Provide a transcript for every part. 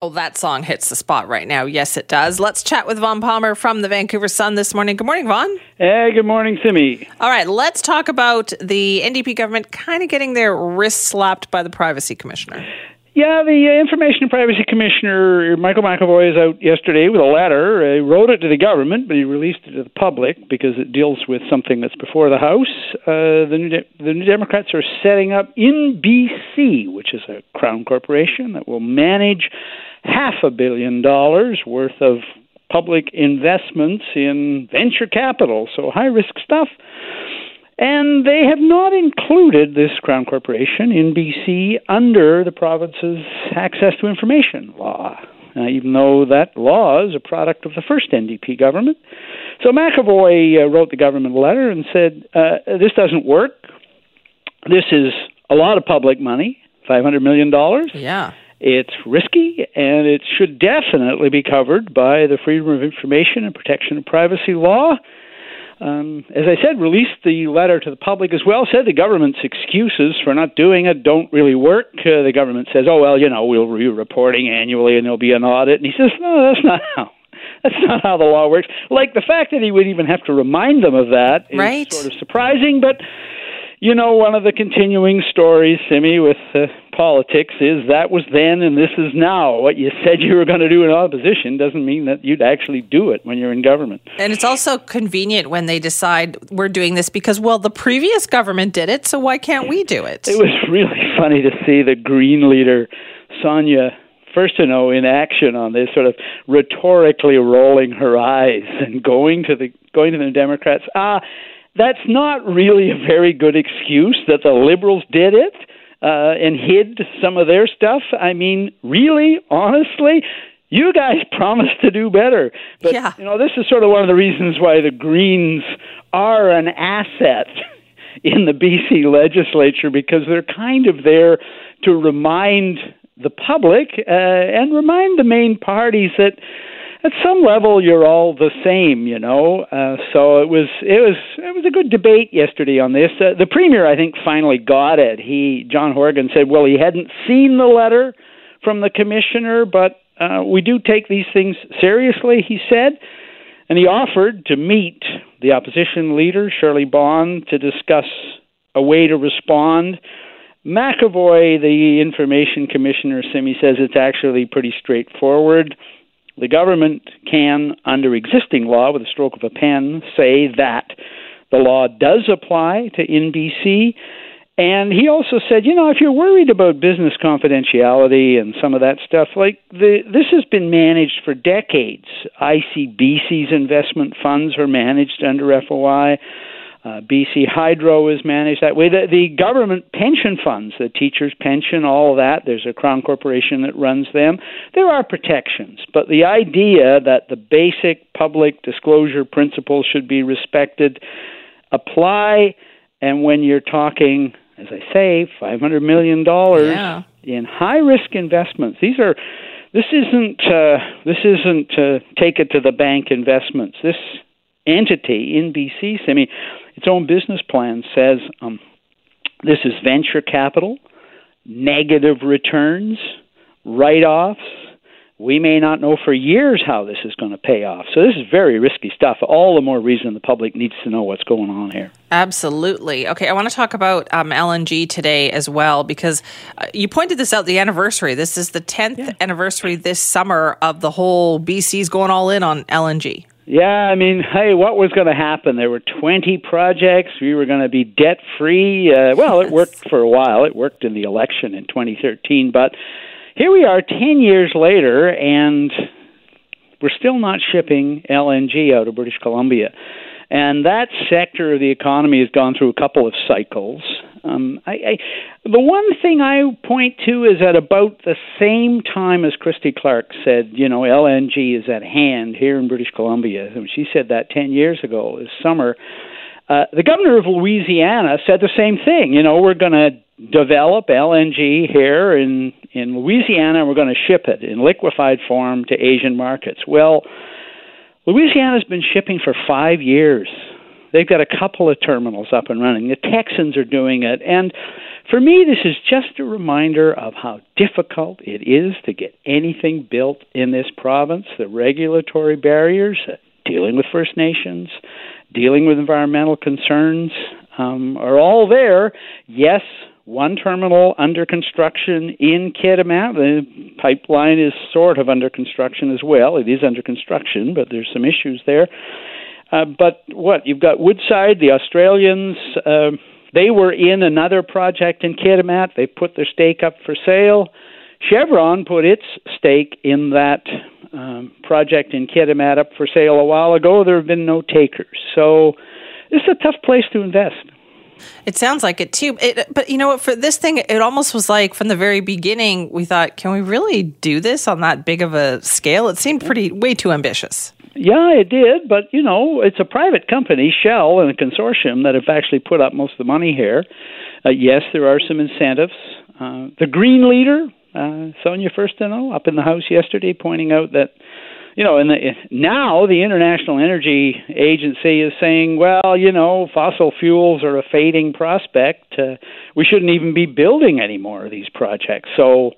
Oh, that song hits the spot right now. Yes, it does. Let's chat with Vaughn Palmer from the Vancouver Sun this morning. Good morning, Vaughn. Hey, good morning, Simi. All right, let's talk about the NDP government kind of getting their wrist slapped by the Privacy Commissioner. Yeah, the uh, Information and Privacy Commissioner, Michael McEvoy is out yesterday with a letter. He wrote it to the government, but he released it to the public because it deals with something that's before the House. Uh, the, New De- the New Democrats are setting up InBC, which is a crown corporation that will manage half a billion dollars worth of public investments in venture capital, so high risk stuff. And they have not included this Crown Corporation InBC under the province's access to information law, even though that law is a product of the first NDP government. So McEvoy uh, wrote the government a letter and said, uh, This doesn't work. This is a lot of public money, $500 million. Yeah. It's risky, and it should definitely be covered by the Freedom of Information and Protection of Privacy law. Um, as I said, released the letter to the public as well. Said the government's excuses for not doing it don't really work. Uh, the government says, "Oh well, you know, we'll be reporting annually, and there'll be an audit." And he says, "No, that's not how." That's not how the law works. Like the fact that he would even have to remind them of that is right. sort of surprising, but you know, one of the continuing stories, Simi, with uh, politics is that was then and this is now. What you said you were going to do in opposition doesn't mean that you'd actually do it when you're in government. And it's also convenient when they decide we're doing this because, well, the previous government did it, so why can't we do it? It was really funny to see the Green leader, Sonia Furstenau, in action on this, sort of rhetorically rolling her eyes and going to the going to the Democrats. Ah that's not really a very good excuse that the liberals did it uh, and hid some of their stuff. I mean, really, honestly, you guys promised to do better. But yeah. you know, this is sort of one of the reasons why the Greens are an asset in the BC legislature because they're kind of there to remind the public uh, and remind the main parties that at some level you're all the same, you know. Uh, so it was it was it was a good debate yesterday on this. Uh, the premier, I think, finally got it. He John Horgan said, well, he hadn't seen the letter from the commissioner, but uh, we do take these things seriously. He said, and he offered to meet the opposition leader Shirley Bond to discuss a way to respond. McEvoy, the information commissioner, Simi says it's actually pretty straightforward. The government can, under existing law, with a stroke of a pen, say that the law does apply to InBC. And he also said, you know, if you're worried about business confidentiality and some of that stuff, like the, this has been managed for decades. ICBC's investment funds are managed under FOI. Uh, BC Hydro is managed that way. The, the government pension funds, the teachers' pension, all of that, there's a Crown Corporation that runs them. There are protections, but the idea that the basic public disclosure principles should be respected apply. And when you're talking, as I say, $500 million yeah. in high risk investments, these are. This isn't uh, this isn't uh, take it to the bank investments. This entity InBC, I mean, its own business plan says um, this is venture capital, negative returns, write offs. We may not know for years how this is going to pay off. So, this is very risky stuff. All the more reason the public needs to know what's going on here. Absolutely. Okay, I want to talk about um, LNG today as well because uh, you pointed this out the anniversary. This is the 10th yeah. anniversary this summer of the whole BC's going all in on LNG. Yeah, I mean, hey, what was going to happen? There were 20 projects. We were going to be debt free. Uh, well, it worked for a while. It worked in the election in 2013. But here we are 10 years later, and we're still not shipping LNG out of British Columbia. And that sector of the economy has gone through a couple of cycles. Um, I, I, the one thing I point to is at about the same time as Christy Clark said, you know, LNG is at hand here in British Columbia. And She said that 10 years ago this summer. Uh, the governor of Louisiana said the same thing. You know, we're going to develop LNG here in in Louisiana. and We're going to ship it in liquefied form to Asian markets. Well, Louisiana's been shipping for five years they've got a couple of terminals up and running. The Texans are doing it, and for me, this is just a reminder of how difficult it is to get anything built in this province. The regulatory barriers, dealing with First Nations, dealing with environmental concerns, um, are all there. Yes, one terminal under construction in Kitimat. The pipeline is sort of under construction as well. It is under construction, but there's some issues there. Uh, but what you've got Woodside, the Australians. Uh, they were in another project in Kitimat. They put their stake up for sale. Chevron put its stake in that um, project in Kitimat up for sale a while ago. There have been no takers. So this is a tough place to invest. It sounds like it too. It, but you know what? For this thing, it almost was like from the very beginning, we thought, can we really do this on that big of a scale? It seemed pretty way too ambitious. Yeah, it did, but you know, it's a private company, Shell and a consortium that have actually put up most of the money here. Uh, yes, there are some incentives. Uh, the green leader, uh, Sonia Furstenau, up in the House yesterday, pointing out that you know, and the, now the International Energy Agency is saying, well, you know, fossil fuels are a fading prospect. Uh, we shouldn't even be building any more of these projects. So,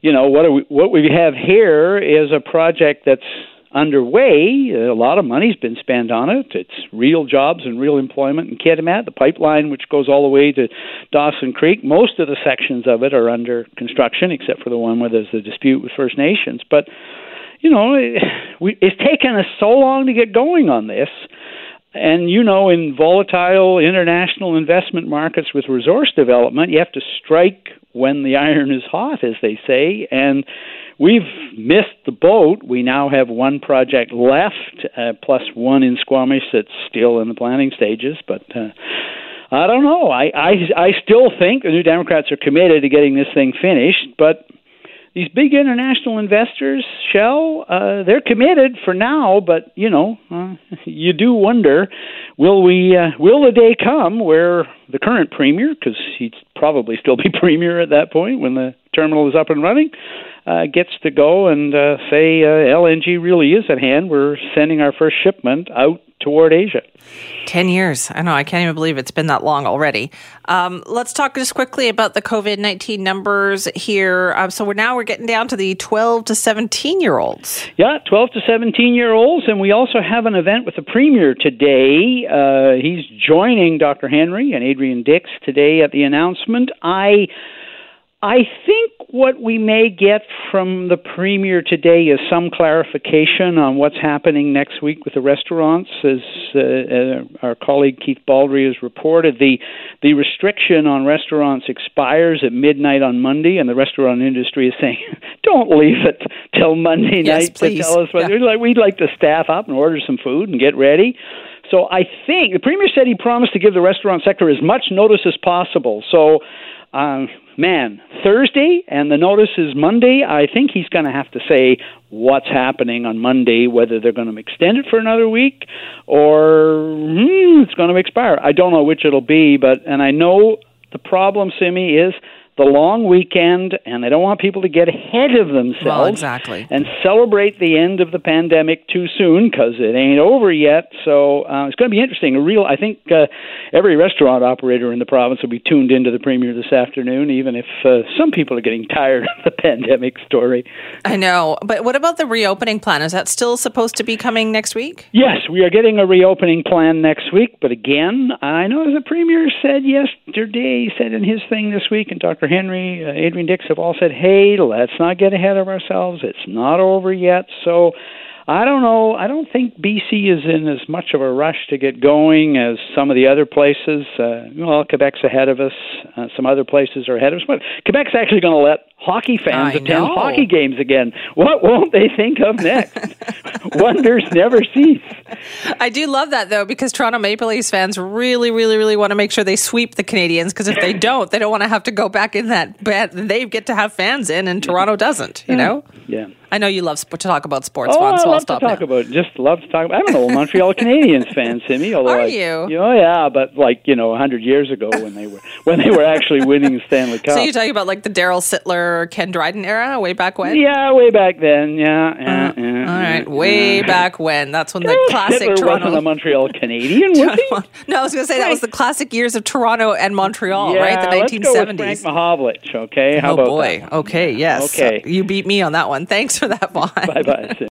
you know, what we, what we have here is a project that's underway. A lot of money's been spent on it. It's real jobs and real employment in Kitimat. The pipeline, which goes all the way to Dawson Creek, most of the sections of it are under construction, except for the one where there's a dispute with First Nations. But you know, we, it's taken us so long to get going on this. And you know, in volatile international investment markets with resource development, you have to strike when the iron is hot, as they say. And we've missed the boat. We now have one project left, uh, plus one in Squamish that's still in the planning stages. But uh, I don't know. I, I I still think the New Democrats are committed to getting this thing finished, but these big international investors, Shell, uh, they're committed for now, but you know, uh, you do wonder, will we, uh, will the day come where the current premier, because he'd probably still be premier at that point when the terminal is up and running, uh, gets to go and uh, say uh, LNG really is at hand. We're sending our first shipment out toward Asia. 10 years. I know. I can't even believe it's been that long already. Um, let's talk just quickly about the COVID 19 numbers here. Um, so we're now we're getting down to the 12 to 17 year olds. Yeah, 12 to 17 year olds. And we also have an event with the Premier today. Uh, he's joining Dr. Henry and Adrian Dix today at the announcement. I I think what we may get from the Premier today is some clarification on what's happening next week with the restaurants. As uh, uh, our colleague Keith Baldrey has reported, the, the restriction on restaurants expires at midnight on Monday, and the restaurant industry is saying, don't leave it till Monday yes, night please. to tell us what. Yeah. We'd like to staff up and order some food and get ready. So I think the Premier said he promised to give the restaurant sector as much notice as possible. So uh, man, Thursday and the notice is Monday. I think he's going to have to say what's happening on Monday, whether they're going to extend it for another week or hmm, it's going to expire. I don't know which it'll be, but and I know the problem, Simi, is the long weekend, and they don't want people to get ahead of themselves well, exactly. and celebrate the end of the pandemic too soon because it ain't over yet. So uh, it's going to be interesting. A real, I think uh, every restaurant operator in the province will be tuned into the premier this afternoon, even if uh, some people are getting tired of the pandemic story. I know, but what about the reopening plan? Is that still supposed to be coming next week? Yes, we are getting a reopening plan next week. But again, I know the premier said yesterday, he said in his thing this week, and Dr. Henry, uh, Adrian Dix have all said, hey, let's not get ahead of ourselves. It's not over yet. So I don't know. I don't think BC is in as much of a rush to get going as some of the other places. Uh, well, Quebec's ahead of us. Uh, some other places are ahead of us. But Quebec's actually going to let hockey fans I attend know. hockey games again. What won't they think of next? Wonders never cease. I do love that though, because Toronto Maple Leafs fans really, really, really want to make sure they sweep the Canadiens. Because if they don't, they don't want to have to go back in that bed. They get to have fans in, and Toronto doesn't. You know. Yeah. I know you love sp- to talk about sports, Oh, Vaughn, I so I'll love to talk now. about. Just love to talk. About, I'm an old Montreal Canadiens fan, Simi. Although Are I, you? Oh yeah, but like you know, a hundred years ago when they were when they were actually winning the Stanley Cup. So you're talking about like the Daryl Sittler Ken Dryden era, way back when. Yeah, way back then. Yeah, yeah, Uh, yeah. All right, way back when. That's when the classic Hitler Toronto. a Montreal Canadien, no, I was going to say that was the classic years of Toronto and Montreal, yeah, right? The let's go with Frank 1970s. Mahovlich. Okay, how oh boy. that? Okay. Yes. Okay. You beat me on that one. Thanks for that, Vaughn. Bye bye.